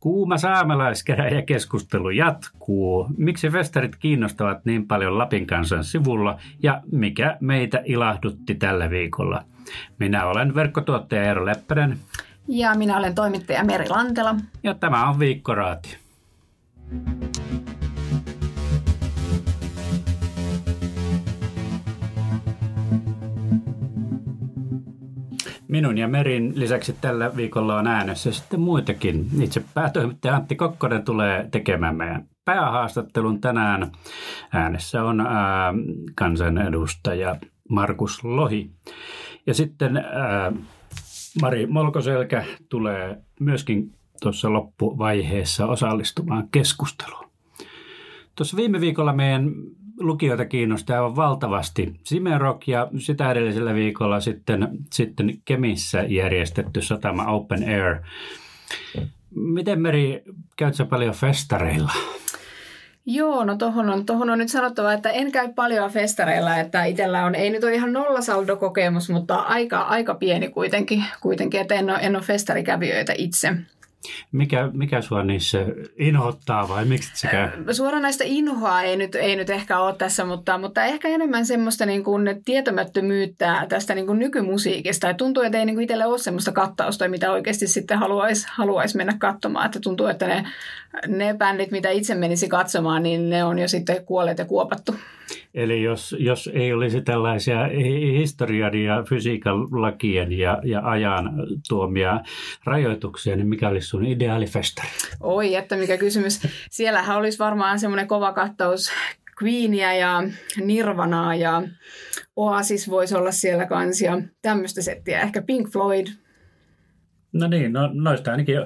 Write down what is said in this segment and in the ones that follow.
Kuuma saamelaiskäräjäkeskustelu jatkuu. Miksi festarit kiinnostavat niin paljon Lapin kansan sivulla ja mikä meitä ilahdutti tällä viikolla? Minä olen verkkotuottaja Eero Leppänen. Ja minä olen toimittaja Meri Lantela. Ja tämä on Viikkoraati. Minun ja Merin lisäksi tällä viikolla on äänessä sitten muitakin. Itse päätoimittaja Antti Kokkonen tulee tekemään meidän päähaastattelun tänään. Äänessä on ää, kansanedustaja Markus Lohi. Ja sitten ää, Mari Molkoselkä tulee myöskin tuossa loppuvaiheessa osallistumaan keskusteluun. Tuossa viime viikolla meidän lukijoita kiinnostaa aivan valtavasti Simerok ja sitä edellisellä viikolla sitten, sitten Kemissä järjestetty satama Open Air. Miten Meri, käyt sä paljon festareilla? Joo, no tohon on, tohon on nyt sanottava, että en käy paljon festareilla, että itsellä on, ei nyt ole ihan nollasaldo-kokemus, mutta aika, aika pieni kuitenkin, kuitenkin että en ole, en ole festarikävijöitä itse. Mikä, mikä sua niissä inhottaa vai miksi se käy? Suoranaista inhoa ei nyt, ei nyt ehkä ole tässä, mutta, mutta ehkä enemmän semmoista niin kuin tietämättömyyttä tästä niin kuin nykymusiikista. Ja tuntuu, että ei niin kuin itselle ole semmoista kattausta, mitä oikeasti sitten haluaisi haluais mennä katsomaan. Että tuntuu, että ne, ne bändit, mitä itse menisi katsomaan, niin ne on jo sitten kuolleet ja kuopattu. Eli jos, jos ei olisi tällaisia historian ja fysiikan lakien ja, ja ajan tuomia rajoituksia, niin mikä olisi sun ideaalifestari? Oi, että mikä kysymys. Siellähän olisi varmaan semmoinen kova kattaus Queenia ja Nirvanaa ja Oasis voisi olla siellä kanssa tämmöistä settiä. Ehkä Pink Floyd – No niin, no, noista ainakin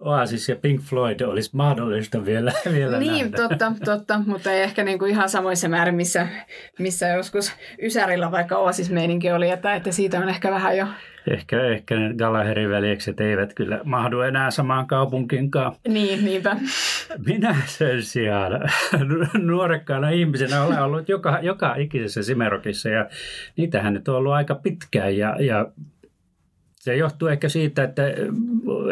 Oasis ja Pink Floyd olisi mahdollista vielä, vielä Niin, nähdä. totta, totta, mutta ei ehkä niin kuin ihan samoissa määrin, missä, missä joskus Ysärillä vaikka Oasis-meininki oli, että, että siitä on ehkä vähän jo... Ehkä, ehkä ne Gallagherin veljekset eivät kyllä mahdu enää samaan kaupunkinkaan. Niin, niinpä. Minä sen sijaan nuorekkaana ihmisenä olen ollut joka, joka ikisessä Simerokissa ja niitähän nyt on ollut aika pitkään ja, ja se johtuu ehkä siitä, että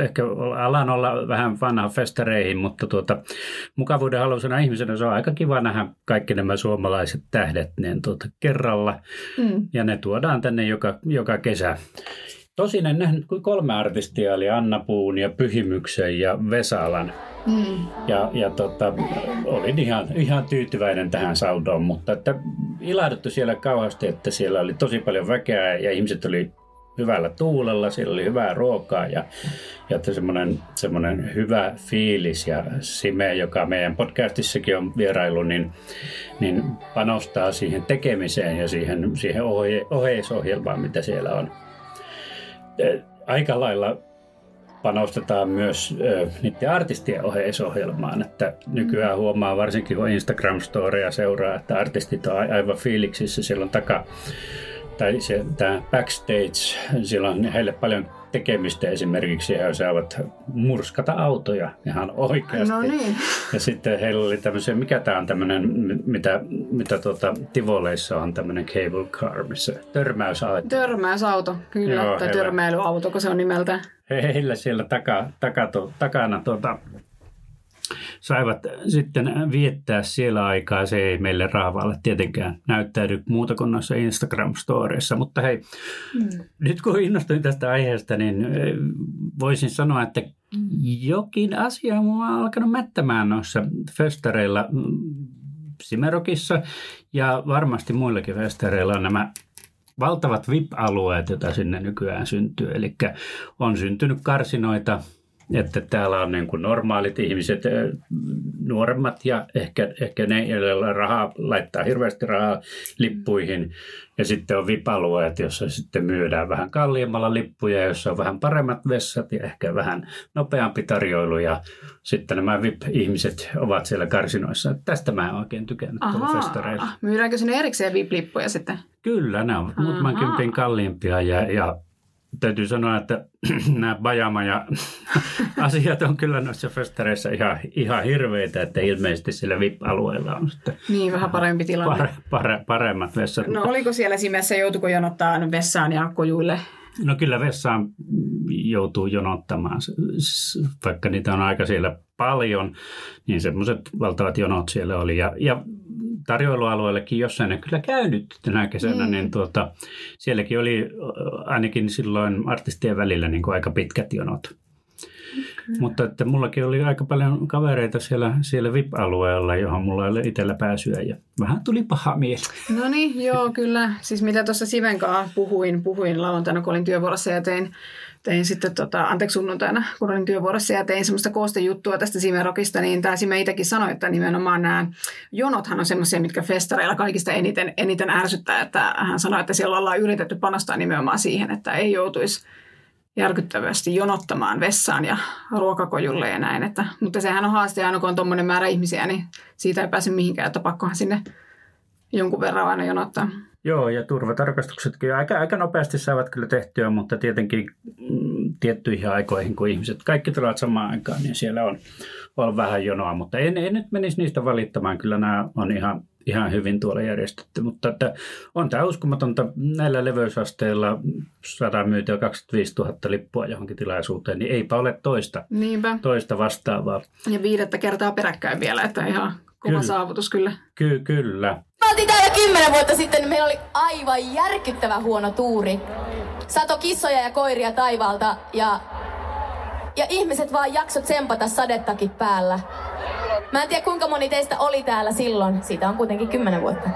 ehkä alan olla vähän vanha festareihin, mutta tuota, mukavuuden haluisena ihmisenä se on aika kiva nähdä kaikki nämä suomalaiset tähdet niin tuota, kerralla. Mm. Ja ne tuodaan tänne joka, joka kesä. Tosin en nähnyt kuin kolme artistia, oli Anna Puun ja Pyhimyksen ja Vesalan. Mm. Ja, ja tota, olin ihan, ihan tyytyväinen tähän saldoon, mutta että ilahduttu siellä kauheasti, että siellä oli tosi paljon väkeä ja ihmiset oli hyvällä tuulella, siellä oli hyvää ruokaa ja, ja semmoinen, semmoinen hyvä fiilis ja Sime, joka meidän podcastissakin on vierailu, niin, niin panostaa siihen tekemiseen ja siihen, siihen ohe, oheisohjelmaan, mitä siellä on. Aika lailla panostetaan myös niiden artistien oheisohjelmaan, että nykyään huomaa varsinkin kun Instagram-storeja seuraa, että artistit on aivan fiiliksissä, siellä on taka tai se, tämä backstage, siellä on heille paljon tekemistä esimerkiksi, he saavat murskata autoja ihan oikeasti. No niin. Ja sitten heillä oli tämmöisiä, mikä tämä on tämmöinen, mitä, mitä tuota, Tivoleissa on tämmöinen cable car, missä törmäysauto. Törmäysauto, kyllä, Joo, tai heillä, törmäilyauto, kun se on nimeltä. Heillä siellä taka, taka, to, takana tuota, saivat sitten viettää siellä aikaa. Se ei meille raavalle tietenkään näyttäydy muuta kuin noissa Instagram-storeissa. Mutta hei, mm. nyt kun innostuin tästä aiheesta, niin voisin sanoa, että jokin asia on alkanut mättämään noissa festareilla mm, Simerokissa ja varmasti muillakin festareilla on nämä valtavat VIP-alueet, joita sinne nykyään syntyy. Eli on syntynyt karsinoita että täällä on niin kuin normaalit ihmiset, nuoremmat ja ehkä, ehkä ne, joilla rahaa, laittaa hirveästi rahaa lippuihin. Ja sitten on VIP-alueet, jossa sitten myydään vähän kalliimmalla lippuja, jossa on vähän paremmat vessat ja ehkä vähän nopeampi tarjoilu. Ja sitten nämä VIP-ihmiset ovat siellä karsinoissa. Tästä mä en oikein tykännyt festareilla. Myydäänkö sinne erikseen VIP-lippuja sitten? Kyllä, ne on muutaman kympin kalliimpia ja, ja täytyy sanoa, että nämä bajama ja asiat on kyllä noissa festareissa ihan, ihan hirveitä, että ilmeisesti sillä VIP-alueella on sitten niin, vähän parempi tilanne. Pare, pare, paremmat vessat. No oliko siellä simessä, joutuiko jonottaa vessaan ja kojuille? No kyllä vessaan joutuu jonottamaan, vaikka niitä on aika siellä paljon, niin semmoiset valtavat jonot siellä oli. Ja, ja tarjoilualueellekin jossain en kyllä käynyt tänä kesänä, mm. niin tuota, sielläkin oli ainakin silloin artistien välillä niin kuin aika pitkät jonot. Kyllä. Mutta että mullakin oli aika paljon kavereita siellä, siellä VIP-alueella, johon mulla ei ole itsellä pääsyä ja vähän tuli paha mieli. No niin, joo kyllä. Siis mitä tuossa Siven puhuin, puhuin lauantaina, kun olin työvuorossa ja tein, tein sitten, tota, anteeksi sunnuntaina, kun olin työvuorossa ja tein semmoista koostejuttua tästä Simerokista, niin tämä Sime itsekin sanoi, että nimenomaan nämä jonothan on semmoisia, mitkä festareilla kaikista eniten, eniten ärsyttää, että hän sanoi, että siellä ollaan yritetty panostaa nimenomaan siihen, että ei joutuisi järkyttävästi jonottamaan vessaan ja ruokakojulle ja näin. Että, mutta sehän on haaste aina kun on tuommoinen määrä ihmisiä, niin siitä ei pääse mihinkään, että pakkohan sinne jonkun verran aina jonottaa. Joo, ja turvatarkastuksetkin aika, aika nopeasti saavat kyllä tehtyä, mutta tietenkin mm, tiettyihin aikoihin, kun ihmiset kaikki tulevat samaan aikaan, niin siellä on, on vähän jonoa. Mutta en, en nyt menisi niistä valittamaan, kyllä nämä on ihan ihan hyvin tuolla järjestetty, mutta että on tämä uskomatonta näillä leveysasteilla 100 myytyä 25 000 lippua johonkin tilaisuuteen, niin eipä ole toista, Niinpä. toista vastaavaa. Ja viidettä kertaa peräkkäin vielä, että ihan kova kyllä. saavutus kyllä. Ky- kyllä. Me oltiin täällä kymmenen vuotta sitten, niin meillä oli aivan järkyttävä huono tuuri. Sato kissoja ja koiria taivaalta ja, ja ihmiset vaan jaksot tsempata sadettakin päällä. Mä en tiedä kuinka moni teistä oli täällä silloin. Siitä on kuitenkin kymmenen vuotta.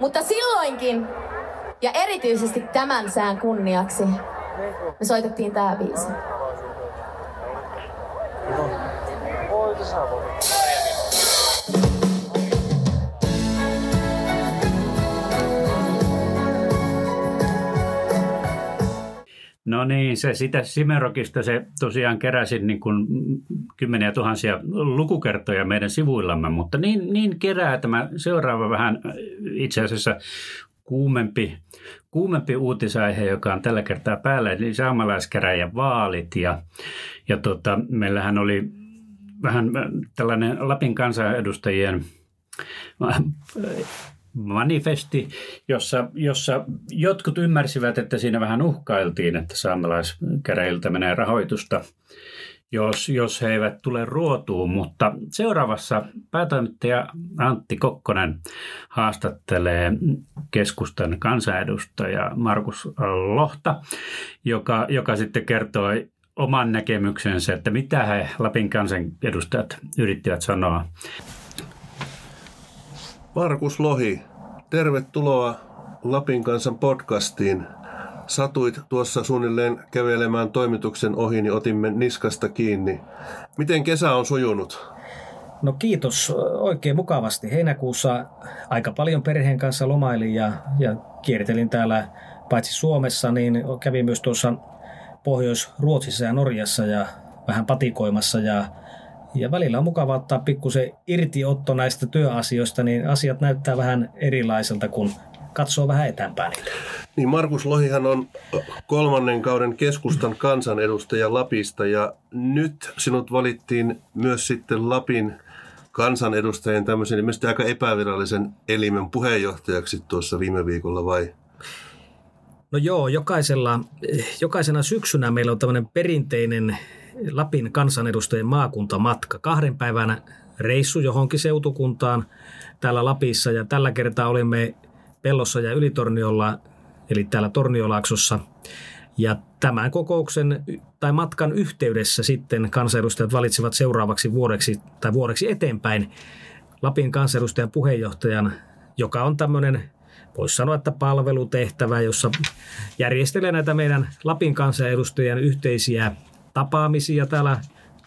Mutta silloinkin, ja erityisesti tämän sään kunniaksi, me soitettiin tää biisi. No. No niin, se sitä Simerokista se tosiaan keräsi niin kuin kymmeniä tuhansia lukukertoja meidän sivuillamme, mutta niin, niin kerää tämä seuraava vähän itse asiassa kuumempi, kuumempi uutisaihe, joka on tällä kertaa päällä, eli saamalaiskäräjän vaalit. Ja, ja tota, meillähän oli vähän tällainen Lapin kansanedustajien manifesti, jossa, jossa jotkut ymmärsivät, että siinä vähän uhkailtiin, että saamelaiskäräjiltä menee rahoitusta, jos, jos he eivät tule ruotuun. Mutta seuraavassa päätoimittaja Antti Kokkonen haastattelee keskustan kansanedustaja Markus Lohta, joka, joka sitten kertoi oman näkemyksensä, että mitä he Lapin kansanedustajat yrittivät sanoa. Markus Lohi, tervetuloa Lapin kansan podcastiin. Satuit tuossa suunnilleen kävelemään toimituksen ohi, niin otimme niskasta kiinni. Miten kesä on sujunut? No kiitos oikein mukavasti. Heinäkuussa aika paljon perheen kanssa lomailin ja, ja kiertelin täällä paitsi Suomessa, niin kävin myös tuossa Pohjois-Ruotsissa ja Norjassa ja vähän patikoimassa ja ja välillä on mukava ottaa pikkusen irtiotto näistä työasioista, niin asiat näyttää vähän erilaiselta, kun katsoo vähän eteenpäin. Niin Markus Lohihan on kolmannen kauden keskustan kansanedustaja Lapista ja nyt sinut valittiin myös sitten Lapin kansanedustajien tämmöisen ilmeisesti aika epävirallisen elimen puheenjohtajaksi tuossa viime viikolla vai? No joo, jokaisella, jokaisena syksynä meillä on tämmöinen perinteinen Lapin kansanedustajien maakuntamatka. Kahden päivän reissu johonkin seutukuntaan täällä Lapissa ja tällä kertaa olimme Pellossa ja Ylitorniolla, eli täällä Torniolaaksossa. Ja tämän kokouksen tai matkan yhteydessä sitten kansanedustajat valitsivat seuraavaksi vuodeksi tai vuodeksi eteenpäin Lapin kansanedustajan puheenjohtajan, joka on tämmöinen voisi sanoa, että palvelutehtävä, jossa järjestelee näitä meidän Lapin kansanedustajien yhteisiä tapaamisia täällä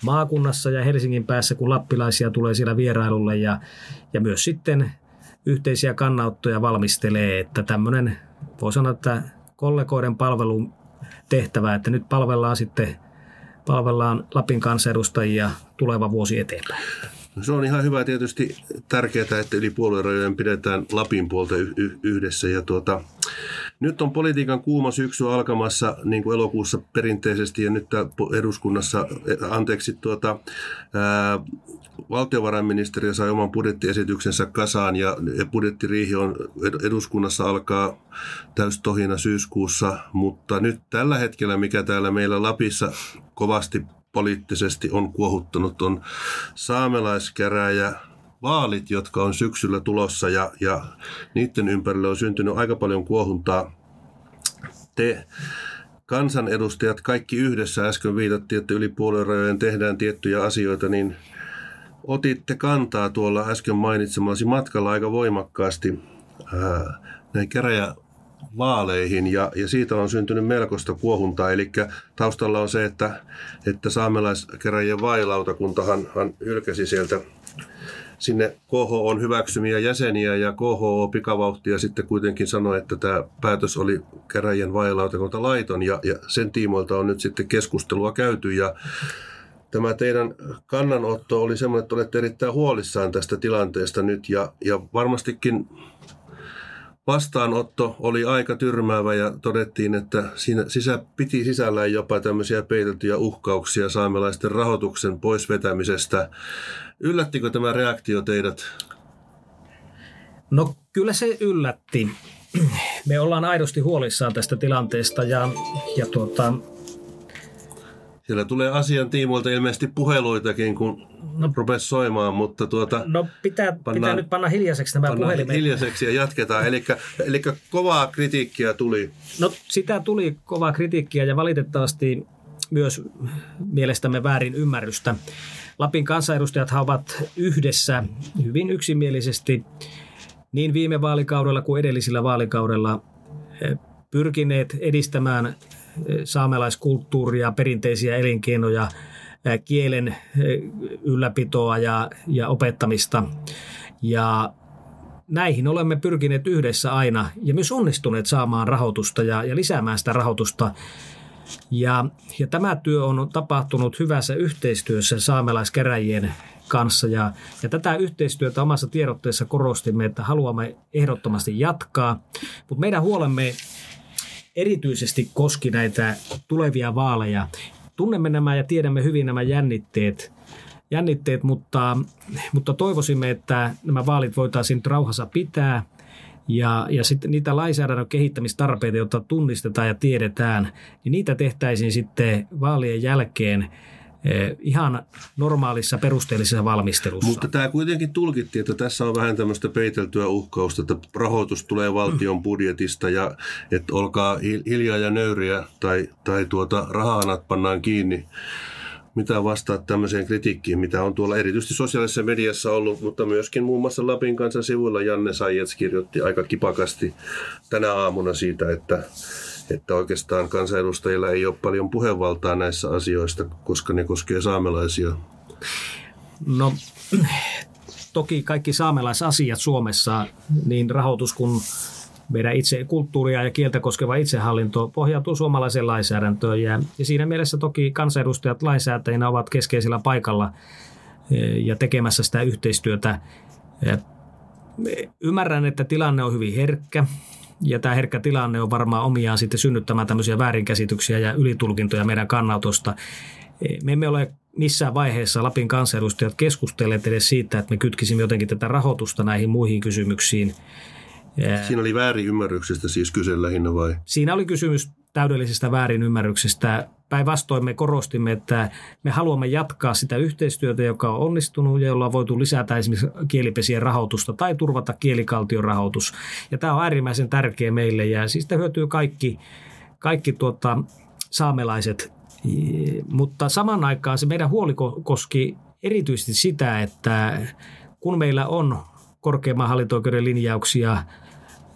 maakunnassa ja Helsingin päässä, kun lappilaisia tulee siellä vierailulle ja, ja myös sitten yhteisiä kannanottoja valmistelee, että tämmöinen, voi sanoa, että kollegoiden palvelun tehtävä, että nyt palvellaan sitten palvellaan Lapin kansanedustajia tuleva vuosi eteenpäin. Se on ihan hyvä tietysti tärkeää, että yli puoluerajojen pidetään Lapin puolta y- yhdessä. Ja tuota, Nyt on politiikan kuuma syksy alkamassa niin kuin elokuussa perinteisesti ja nyt eduskunnassa, anteeksi, tuota, ää, valtiovarainministeriö sai oman budjettiesityksensä kasaan ja budjettiriihi on eduskunnassa alkaa täystohina syyskuussa, mutta nyt tällä hetkellä, mikä täällä meillä Lapissa kovasti poliittisesti on kuohuttanut, on saamelaiskäräjä vaalit, jotka on syksyllä tulossa ja, ja niiden ympärille on syntynyt aika paljon kuohuntaa. Te kansanedustajat kaikki yhdessä, äsken viitattiin, että yli puoluerajojen tehdään tiettyjä asioita, niin otitte kantaa tuolla äsken mainitsemasi matkalla aika voimakkaasti ää, näin vaaleihin ja, ja siitä on syntynyt melkoista kuohuntaa. Eli taustalla on se, että, että saamelaiskäräjien vailautakuntahan hän hylkäsi sieltä sinne KH on hyväksymiä jäseniä ja KH pikavauhtia sitten kuitenkin sanoi, että tämä päätös oli käräjien vailautakunta laiton ja, ja sen tiimoilta on nyt sitten keskustelua käyty ja tämä teidän kannanotto oli semmoinen, että olette erittäin huolissaan tästä tilanteesta nyt ja, ja varmastikin vastaanotto oli aika tyrmäävä ja todettiin, että siinä sisä, piti sisällään jopa tämmöisiä peiteltyjä uhkauksia saamelaisten rahoituksen poisvetämisestä. Yllättikö tämä reaktio teidät? No kyllä se yllätti. Me ollaan aidosti huolissaan tästä tilanteesta ja, ja tuota, siellä tulee asian tiimoilta ilmeisesti puheluitakin, kun no, rupesi soimaan, mutta tuota... No pitää, pannaan, pitää nyt panna hiljaiseksi nämä puhelimet. hiljaiseksi ja jatketaan. Eli, kovaa kritiikkiä tuli. No sitä tuli kovaa kritiikkiä ja valitettavasti myös mielestämme väärin ymmärrystä. Lapin kansanedustajat ovat yhdessä hyvin yksimielisesti niin viime vaalikaudella kuin edellisillä vaalikaudella eh, pyrkineet edistämään saamelaiskulttuuria, perinteisiä elinkeinoja, kielen ylläpitoa ja, ja opettamista. Ja näihin olemme pyrkineet yhdessä aina ja myös onnistuneet saamaan rahoitusta ja, ja lisäämään sitä rahoitusta. Ja, ja tämä työ on tapahtunut hyvässä yhteistyössä saamelaiskäräjien kanssa ja, ja tätä yhteistyötä omassa tiedotteessa korostimme, että haluamme ehdottomasti jatkaa, mutta meidän huolemme erityisesti koski näitä tulevia vaaleja. Tunnemme nämä ja tiedämme hyvin nämä jännitteet, jännitteet mutta, mutta toivoisimme, että nämä vaalit voitaisiin rauhassa pitää ja, ja sitten niitä lainsäädännön kehittämistarpeita, joita tunnistetaan ja tiedetään, niin niitä tehtäisiin sitten vaalien jälkeen – ihan normaalissa perusteellisessa valmistelussa. Mutta tämä kuitenkin tulkittiin, että tässä on vähän tämmöistä peiteltyä uhkausta, että rahoitus tulee valtion budjetista ja että olkaa hiljaa ja nöyriä tai, tai tuota, rahanat pannaan kiinni. Mitä vastaat tämmöiseen kritiikkiin, mitä on tuolla erityisesti sosiaalisessa mediassa ollut, mutta myöskin muun muassa Lapin kansan sivuilla Janne Saijets kirjoitti aika kipakasti tänä aamuna siitä, että että oikeastaan kansanedustajilla ei ole paljon puhevaltaa näissä asioista, koska ne koskee saamelaisia? No toki kaikki saamelaisasiat Suomessa, niin rahoitus kuin meidän itse kulttuuria ja kieltä koskeva itsehallinto pohjautuu suomalaiseen lainsäädäntöön ja, ja siinä mielessä toki kansanedustajat lainsäätäjinä ovat keskeisellä paikalla e, ja tekemässä sitä yhteistyötä. Ymmärrän, että tilanne on hyvin herkkä ja tämä herkkä tilanne on varmaan omiaan sitten synnyttämään tämmöisiä väärinkäsityksiä ja ylitulkintoja meidän kannatosta. Me emme ole missään vaiheessa Lapin kansanedustajat keskustelleet edes siitä, että me kytkisimme jotenkin tätä rahoitusta näihin muihin kysymyksiin. Siinä oli väärinymmärryksestä siis kyse lähinnä vai? Siinä oli kysymys täydellisestä väärinymmärryksestä. Päinvastoin me korostimme, että me haluamme jatkaa sitä yhteistyötä, joka on onnistunut ja jolla on voitu lisätä esimerkiksi kielipesien rahoitusta tai turvata kielikaltion rahoitus. Ja tämä on äärimmäisen tärkeä meille ja siis hyötyy kaikki, kaikki tuota, saamelaiset. Mutta saman aikaan se meidän huoli koski erityisesti sitä, että kun meillä on korkeimman hallinto-oikeuden linjauksia –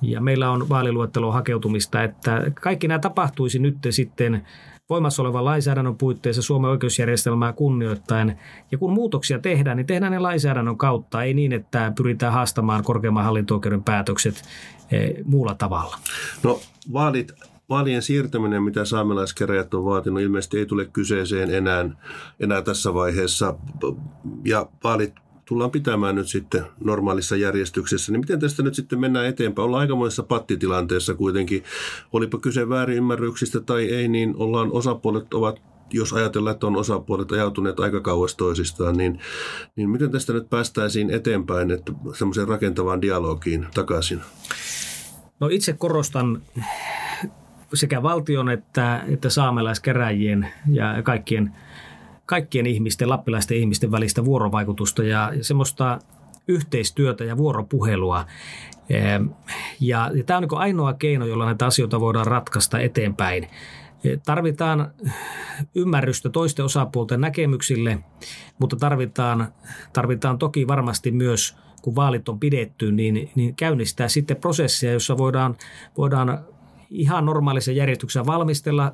ja meillä on vaaliluettelon hakeutumista, että kaikki nämä tapahtuisi nyt sitten voimassa olevan lainsäädännön puitteissa Suomen oikeusjärjestelmää kunnioittain. Ja kun muutoksia tehdään, niin tehdään ne lainsäädännön kautta, ei niin, että pyritään haastamaan korkeimman hallinto-oikeuden päätökset eh, muulla tavalla. No vaalit vaalien siirtäminen, mitä saamelaiskeräjät on vaatinut, ilmeisesti ei tule kyseeseen enää, enää tässä vaiheessa. Ja vaalit tullaan pitämään nyt sitten normaalissa järjestyksessä. Niin miten tästä nyt sitten mennään eteenpäin? Ollaan aikamoisessa pattitilanteessa kuitenkin. Olipa kyse väärinymmärryksistä tai ei, niin ollaan osapuolet ovat jos ajatellaan, että on osapuolet ajautuneet aika kauas toisistaan, niin, niin miten tästä nyt päästäisiin eteenpäin, että semmoiseen rakentavaan dialogiin takaisin? No itse korostan sekä valtion että, että saamelaiskeräjien ja kaikkien, kaikkien ihmisten, lappilaisten ihmisten välistä vuorovaikutusta ja, semmoista yhteistyötä ja vuoropuhelua. Ja, ja tämä on niin ainoa keino, jolla näitä asioita voidaan ratkaista eteenpäin. Tarvitaan ymmärrystä toisten osapuolten näkemyksille, mutta tarvitaan, tarvitaan toki varmasti myös, kun vaalit on pidetty, niin, niin käynnistää sitten prosessia, jossa voidaan, voidaan ihan normaalisen järjestyksen valmistella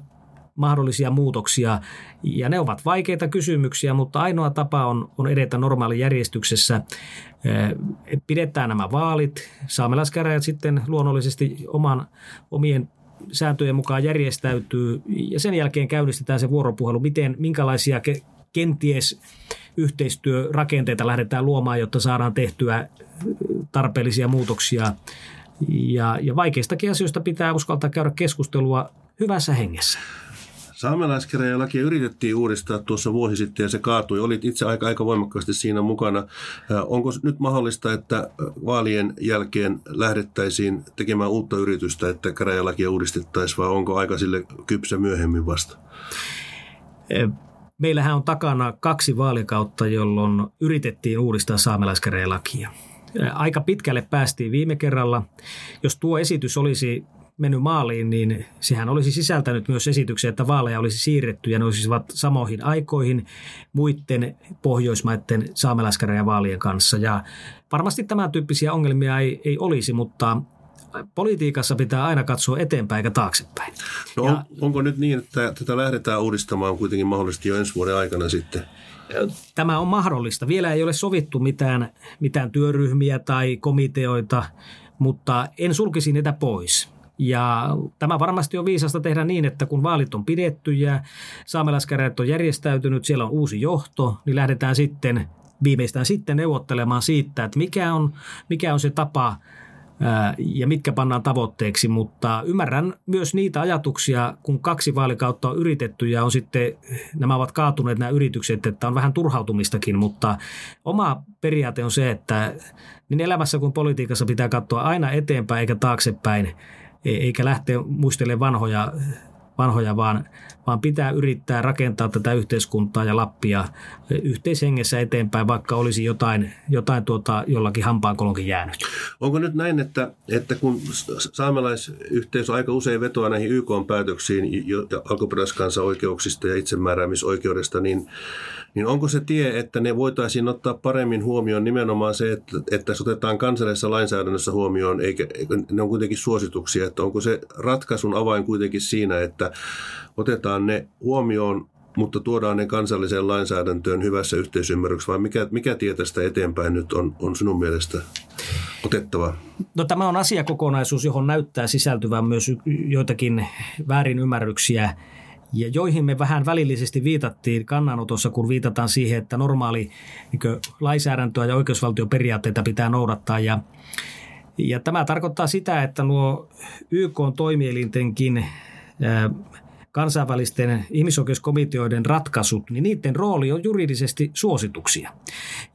mahdollisia muutoksia. Ja ne ovat vaikeita kysymyksiä, mutta ainoa tapa on, on edetä normaalijärjestyksessä. Pidetään nämä vaalit. Saamelaiskäräjät sitten luonnollisesti oman, omien sääntöjen mukaan järjestäytyy ja sen jälkeen käynnistetään se vuoropuhelu, miten, minkälaisia ke, kenties yhteistyörakenteita lähdetään luomaan, jotta saadaan tehtyä tarpeellisia muutoksia. Ja, ja vaikeistakin asioista pitää uskaltaa käydä keskustelua hyvässä hengessä. Saamelaiskäräjälakia yritettiin uudistaa tuossa vuosi sitten ja se kaatui. Olit itse aika, aika voimakkaasti siinä mukana. Onko nyt mahdollista, että vaalien jälkeen lähdettäisiin tekemään uutta yritystä, että käräjälakia uudistettaisiin vai onko aika sille kypsä myöhemmin vasta? Meillähän on takana kaksi vaalikautta, jolloin yritettiin uudistaa saamelaiskäräjälakia. Aika pitkälle päästiin viime kerralla. Jos tuo esitys olisi mennyt maaliin, niin sehän olisi sisältänyt myös esityksen, että vaaleja olisi siirretty ja ne olisivat samoihin aikoihin muiden pohjoismaiden saamelaiskäräjävaalien kanssa. Ja varmasti tämän tyyppisiä ongelmia ei, ei olisi, mutta politiikassa pitää aina katsoa eteenpäin eikä taaksepäin. No on, ja, onko nyt niin, että tätä lähdetään uudistamaan kuitenkin mahdollisesti jo ensi vuoden aikana sitten? Tämä on mahdollista. Vielä ei ole sovittu mitään, mitään työryhmiä tai komiteoita, mutta en sulkisi niitä pois. Ja tämä varmasti on viisasta tehdä niin, että kun vaalit on pidetty ja saamelaiskäräjät on järjestäytynyt, siellä on uusi johto, niin lähdetään sitten viimeistään sitten neuvottelemaan siitä, että mikä on, mikä on se tapa ja mitkä pannaan tavoitteeksi, mutta ymmärrän myös niitä ajatuksia, kun kaksi vaalikautta on yritetty ja on sitten, nämä ovat kaatuneet nämä yritykset, että on vähän turhautumistakin, mutta oma periaate on se, että niin elämässä kuin politiikassa pitää katsoa aina eteenpäin eikä taaksepäin eikä lähteä muistelemaan vanhoja, vanhoja vaan, vaan pitää yrittää rakentaa tätä yhteiskuntaa ja Lappia yhteishengessä eteenpäin, vaikka olisi jotain, jotain tuota, jollakin hampaankolonkin jäänyt. Onko nyt näin, että, että kun saamelaisyhteisö aika usein vetoaa näihin YK-päätöksiin alkuperäiskansan oikeuksista ja itsemääräämisoikeudesta, niin niin onko se tie, että ne voitaisiin ottaa paremmin huomioon nimenomaan se, että, että se otetaan kansallisessa lainsäädännössä huomioon, eikä, ne on kuitenkin suosituksia, että onko se ratkaisun avain kuitenkin siinä, että otetaan ne huomioon mutta tuodaan ne kansalliseen lainsäädäntöön hyvässä yhteisymmärryksessä, vai mikä, mikä tie tästä eteenpäin nyt on, on sinun mielestä otettava? No tämä on asiakokonaisuus, johon näyttää sisältyvän myös joitakin väärinymmärryksiä ja joihin me vähän välillisesti viitattiin kannanotossa, kun viitataan siihen, että normaali niin lainsäädäntöä ja oikeusvaltioperiaatteita pitää noudattaa. Ja, ja tämä tarkoittaa sitä, että nuo YK toimielintenkin kansainvälisten ihmisoikeuskomiteoiden ratkaisut, niin niiden rooli on juridisesti suosituksia.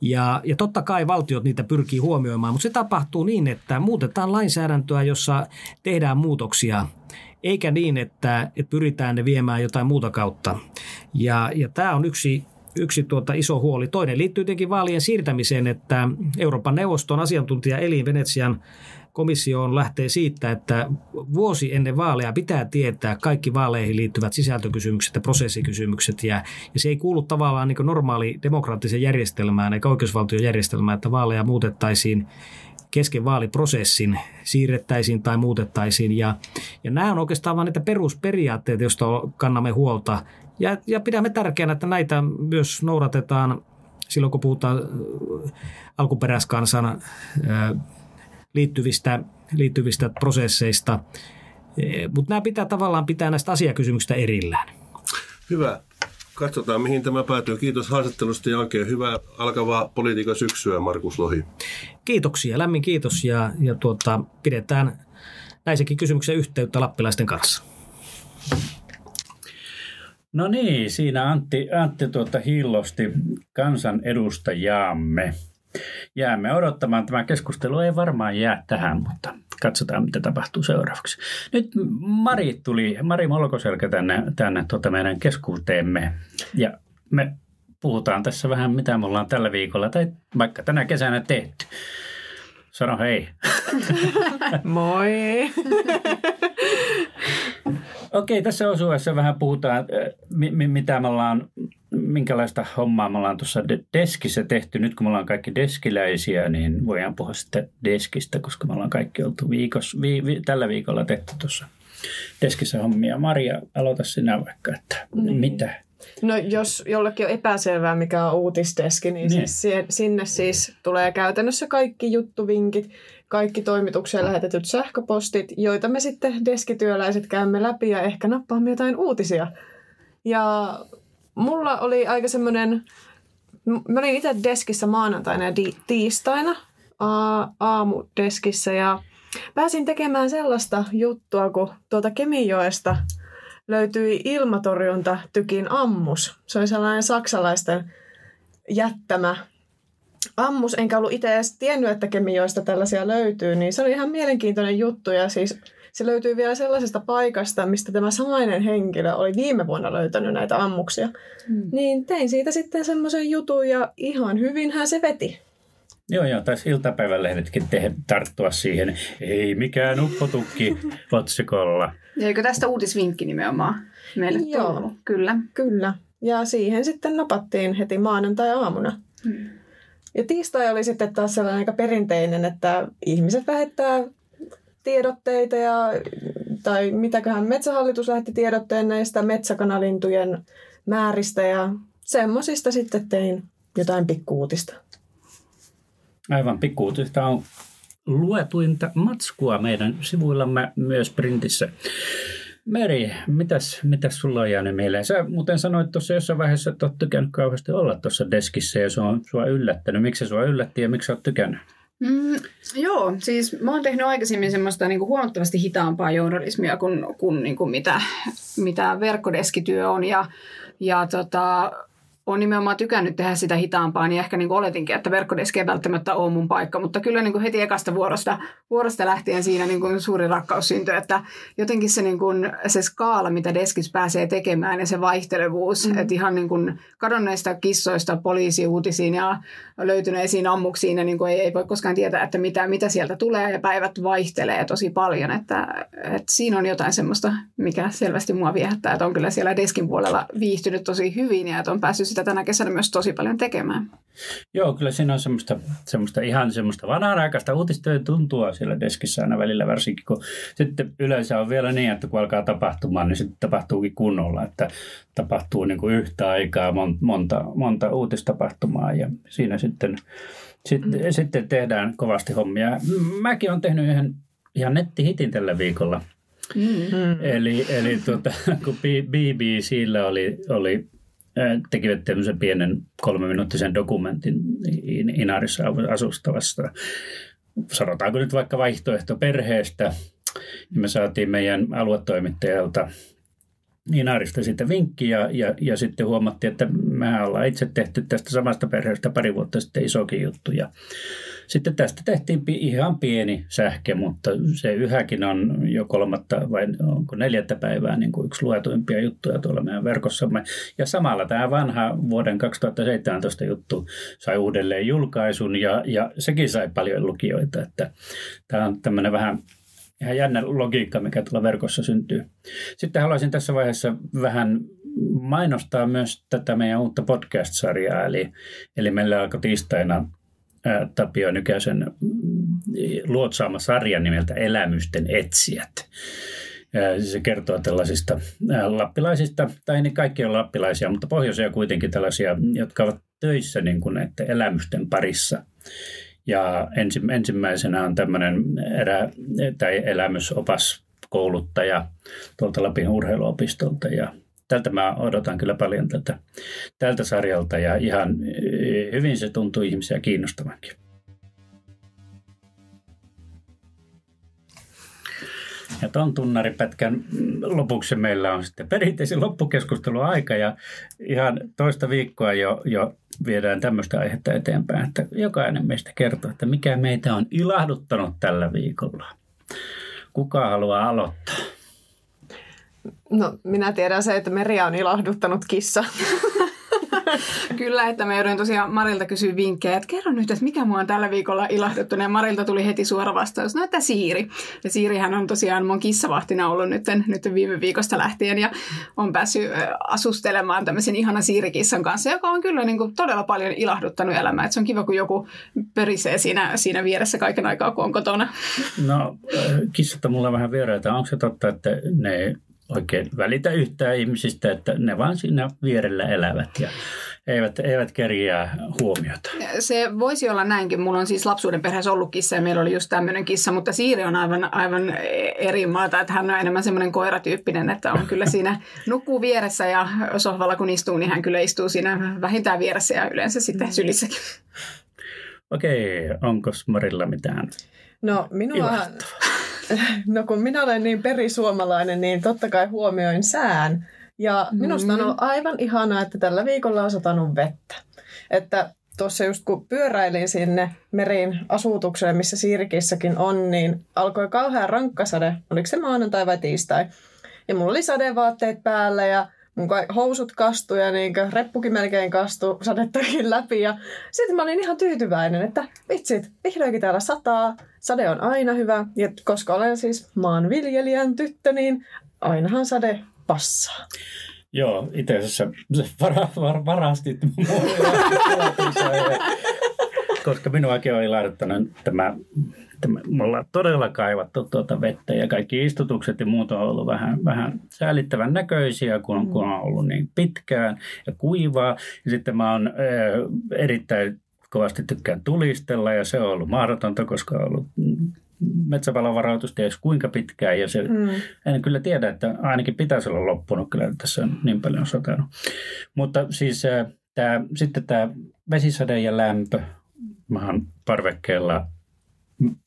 Ja, ja totta kai valtiot niitä pyrkii huomioimaan, mutta se tapahtuu niin, että muutetaan lainsäädäntöä, jossa tehdään muutoksia eikä niin, että, että pyritään ne viemään jotain muuta kautta. Ja, ja tämä on yksi, yksi tuota iso huoli. Toinen liittyy tietenkin vaalien siirtämiseen, että Euroopan neuvoston asiantuntija Elin Venetsian komissio lähtee siitä, että vuosi ennen vaaleja pitää tietää kaikki vaaleihin liittyvät sisältökysymykset ja prosessikysymykset. Ja, ja se ei kuulu tavallaan niin normaali demokraattisen järjestelmään eikä oikeusvaltiojärjestelmään, että vaaleja muutettaisiin kesken vaaliprosessin siirrettäisiin tai muutettaisiin. Ja, ja nämä on oikeastaan vain niitä perusperiaatteita, joista kannamme huolta. Ja, ja pidämme tärkeänä, että näitä myös noudatetaan silloin, kun puhutaan äh, alkuperäiskansan äh, liittyvistä, liittyvistä prosesseista. Mutta nämä pitää tavallaan pitää näistä asiakysymyksistä erillään. Hyvä. katsotaan mihin tämä päätyy. Kiitos haastattelusta ja oikein hyvää alkavaa politiikan syksyä, Markus Lohi. Kiitoksia, lämmin kiitos ja, ja tuota, pidetään näissäkin kysymyksiä yhteyttä lappilaisten kanssa. No niin, siinä Antti, Antti tuota hillosti kansanedustajaamme. Jäämme odottamaan. Tämä keskustelu ei varmaan jää tähän, mutta katsotaan, mitä tapahtuu seuraavaksi. Nyt Mari tuli, Mari Molkoselkä tänne, tänne tuota meidän keskuuteemme ja me puhutaan tässä vähän, mitä me ollaan tällä viikolla tai vaikka tänä kesänä tehty. Sano hei. Moi. Okei, tässä osuessa vähän puhutaan, mitä me ollaan, minkälaista hommaa me ollaan tuossa deskissä tehty. Nyt kun me ollaan kaikki deskiläisiä, niin voidaan puhua sitten deskistä, koska me ollaan kaikki oltu viikos, vi, vi, tällä viikolla tehty tuossa deskissä hommia. Maria, aloita sinä vaikka, että niin. mitä? No jos jollekin on epäselvää, mikä on uutisdeski, niin, niin. Siis sinne siis tulee käytännössä kaikki juttuvinkit, kaikki toimitukseen lähetetyt sähköpostit, joita me sitten deskityöläiset käymme läpi ja ehkä nappaamme jotain uutisia. Ja mulla oli aika semmoinen, mä olin itse deskissä maanantaina ja di- tiistaina aa, aamudeskissä ja pääsin tekemään sellaista juttua, kun tuolta Kemijoesta löytyi ilmatorjunta tykin ammus. Se oli sellainen saksalaisten jättämä ammus, enkä ollut itse edes tiennyt, että kemioista tällaisia löytyy, niin se oli ihan mielenkiintoinen juttu ja siis se löytyy vielä sellaisesta paikasta, mistä tämä samainen henkilö oli viime vuonna löytänyt näitä ammuksia. Hmm. Niin tein siitä sitten semmoisen jutun ja ihan hyvinhän se veti. Joo, joo, taisi iltapäivälehdetkin tehdä, tarttua siihen. Ei mikään uppotukki otsikolla. Ja eikö tästä uutisvinkki nimenomaan meille Joo. tullut? Kyllä. Kyllä. Ja siihen sitten napattiin heti maanantai-aamuna. Hmm. Ja tiistai oli sitten taas sellainen aika perinteinen, että ihmiset lähettää tiedotteita ja, tai mitäköhän metsähallitus lähetti tiedotteen näistä metsäkanalintujen määristä ja semmoisista sitten tein jotain pikkuutista. Aivan pikkuutista on luetuinta matskua meidän sivuillamme myös printissä. Meri, mitäs, mitäs sulla on jäänyt mieleen? Sä muuten sanoit tuossa jossain vaiheessa, että oot tykännyt kauheasti olla tuossa deskissä ja se on sua yllättänyt. Miksi se sua yllätti ja miksi oot tykännyt? Mm, joo, siis mä oon tehnyt aikaisemmin semmoista niin kuin huomattavasti hitaampaa journalismia kuin, kuin, niin kuin mitä, mitä verkkodeskityö on. Ja, ja tota, olen nimenomaan tykännyt tehdä sitä hitaampaa, niin ehkä niin oletinkin, että verkkodeski ei välttämättä ole mun paikka, mutta kyllä niin kuin heti ekasta vuorosta, vuorosta lähtien siinä niin kuin suuri rakkaus syntyi, että jotenkin se, niin kuin, se skaala, mitä deskis pääsee tekemään ja se vaihtelevuus, mm-hmm. että ihan niin kuin kadonneista kissoista poliisiuutisiin ja löytyneisiin ammuksiin, ja niin kuin ei, ei voi koskaan tietää, että mitä, mitä sieltä tulee ja päivät vaihtelee tosi paljon, että, että siinä on jotain semmoista, mikä selvästi mua viehättää, että on kyllä siellä deskin puolella viihtynyt tosi hyvin ja että on päässyt sitä tänä kesänä myös tosi paljon tekemään. Joo, kyllä siinä on semmoista, semmoista ihan semmoista vanhanaikaista uutistojen tuntua siellä deskissä aina välillä, varsinkin kun sitten yleensä on vielä niin, että kun alkaa tapahtumaan, niin sitten tapahtuukin kunnolla, että tapahtuu niin kuin yhtä aikaa monta, monta uutistapahtumaa ja siinä sitten, sitten, mm. sitten tehdään kovasti hommia. Mäkin olen tehnyt ihan, ihan nettihitin tällä viikolla. Mm. Eli, eli tuota, kun BBCllä oli, oli tekivät tämmöisen pienen kolmeminuuttisen dokumentin Inarissa asustavasta, sanotaanko nyt vaikka vaihtoehto perheestä. Me saatiin meidän aluetoimittajalta Inarista sitten vinkki ja, ja, ja sitten huomattiin, että mehän ollaan itse tehty tästä samasta perheestä pari vuotta sitten isokin juttu. Ja sitten tästä tehtiin ihan pieni sähke, mutta se yhäkin on jo kolmatta vai onko neljättä päivää niin kuin yksi luetuimpia juttuja tuolla meidän verkossamme. Ja samalla tämä vanha vuoden 2017 juttu sai uudelleen julkaisun ja, ja sekin sai paljon lukijoita. Että tämä on tämmöinen vähän ihan jännä logiikka, mikä tuolla verkossa syntyy. Sitten haluaisin tässä vaiheessa vähän mainostaa myös tätä meidän uutta podcast-sarjaa. Eli, eli meillä alkoi tiistaina Tapio Nykäsen luotsaama sarja nimeltä Elämysten etsijät. Se kertoo tällaisista lappilaisista, tai ne kaikki on lappilaisia, mutta pohjoisia kuitenkin tällaisia, jotka ovat töissä niin kuin näiden elämysten parissa. Ja ensi, ensimmäisenä on tämmöinen erä, tai elämysopas kouluttaja tuolta Lapin urheiluopistolta ja tältä mä odotan kyllä paljon tältä, tältä sarjalta ja ihan eh, hyvin se tuntuu ihmisiä kiinnostavankin. Ja tuon tunnaripätkän lopuksi meillä on sitten perinteisen loppukeskustelun aika ja ihan toista viikkoa jo, jo viedään tämmöistä aihetta eteenpäin, että jokainen meistä kertoo, että mikä meitä on ilahduttanut tällä viikolla. Kuka haluaa aloittaa? No, minä tiedän se, että Meria on ilahduttanut kissa. Kyllä, että mä joudun tosiaan Marilta kysyä vinkkejä, että kerro nyt, että mikä mua on tällä viikolla ilahduttu. Ja Marilta tuli heti suora vastaus, no että Siiri. Ja Siirihän on tosiaan mun kissavahtina ollut nyt, nyt viime viikosta lähtien ja on päässyt asustelemaan tämmöisen ihana Siirikissan kanssa, joka on kyllä niin kuin todella paljon ilahduttanut elämää. Että se on kiva, kun joku perisee siinä, siinä vieressä kaiken aikaa, kun on kotona. No, on mulla vähän vieraita. Onko se totta, että ne oikein välitä yhtään ihmisistä, että ne vaan siinä vierellä elävät ja eivät, eivät kerjää huomiota. Se voisi olla näinkin. Mulla on siis lapsuuden perheessä ollut kissa ja meillä oli just tämmöinen kissa, mutta Siiri on aivan, aivan eri maata, että hän on enemmän semmoinen koiratyyppinen, että on kyllä siinä nukkuu vieressä ja sohvalla kun istuu, niin hän kyllä istuu siinä vähintään vieressä ja yleensä sitten sylissäkin. Okei, onko Marilla mitään No minua, no kun minä olen niin perisuomalainen, niin totta kai huomioin sään. Ja minusta on ollut aivan ihanaa, että tällä viikolla on satanut vettä. Että tuossa just kun pyöräilin sinne meriin asutukselle, missä Siirikissäkin on, niin alkoi kauhean rankkasade. Oliko se maanantai vai tiistai? Ja mulla oli sadevaatteet päällä ja mun housut kastu ja niin reppukin melkein kastu sadettakin läpi. Ja sitten mä olin ihan tyytyväinen, että vitsit, vihdoinkin täällä sataa. Sade on aina hyvä. Ja koska olen siis maanviljelijän tyttö, niin ainahan sade passaa. Joo, itse asiassa vara, var, varastit koska minuakin on ilahduttanut tämä, tämä, me ollaan todella kaivattu tuota vettä ja kaikki istutukset ja muut on ollut vähän, vähän säällittävän näköisiä, kun, kun on ollut niin pitkään ja kuivaa. Ja sitten mä oon äh, erittäin kovasti tykkään tulistella ja se on ollut mahdotonta, koska on ollut metsävalon varautus ties kuinka pitkään ja se, mm. en kyllä tiedä, että ainakin pitäisi olla loppunut, kyllä tässä on niin paljon satanut. Mutta siis tämä, sitten tämä vesisade ja lämpö, mä oon parvekkeella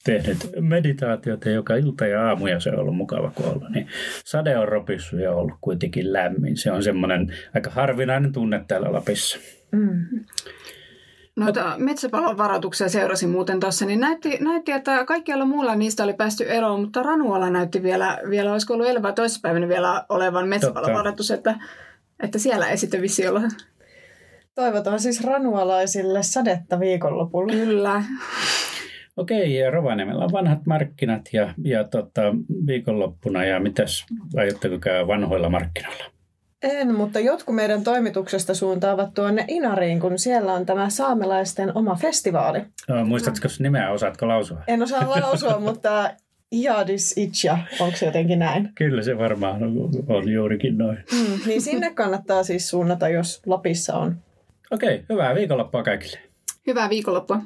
tehnyt meditaatiota joka ilta ja aamu ja se on ollut mukava kun olla. Niin sade on ropissut ja ollut kuitenkin lämmin. Se on semmoinen aika harvinainen tunne täällä Lapissa. Mm. Noita metsäpalon varoituksia seurasin muuten tuossa, niin näytti, näytti, että kaikkialla muulla niistä oli päästy eroon, mutta Ranualla näytti vielä, vielä olisiko ollut elävä toissapäivänä vielä olevan metsäpalon varoitus, että, että siellä ei sitten vissi olla. Toivotaan siis ranualaisille sadetta viikonlopulla. Kyllä. Okei, ja Rovaniemellä on vanhat markkinat ja, ja tota, viikonloppuna, ja mitäs, aiotteko käydä vanhoilla markkinoilla? En, mutta jotkut meidän toimituksesta suuntaavat tuonne Inariin, kun siellä on tämä saamelaisten oma festivaali. No, muistatko nimeä, osaatko lausua? En osaa lausua, mutta Iadis Itcha, onko se jotenkin näin? Kyllä se varmaan on juurikin noin. Mm, niin sinne kannattaa siis suunnata, jos Lapissa on. Okei, hyvää viikonloppua kaikille. Hyvää viikonloppua.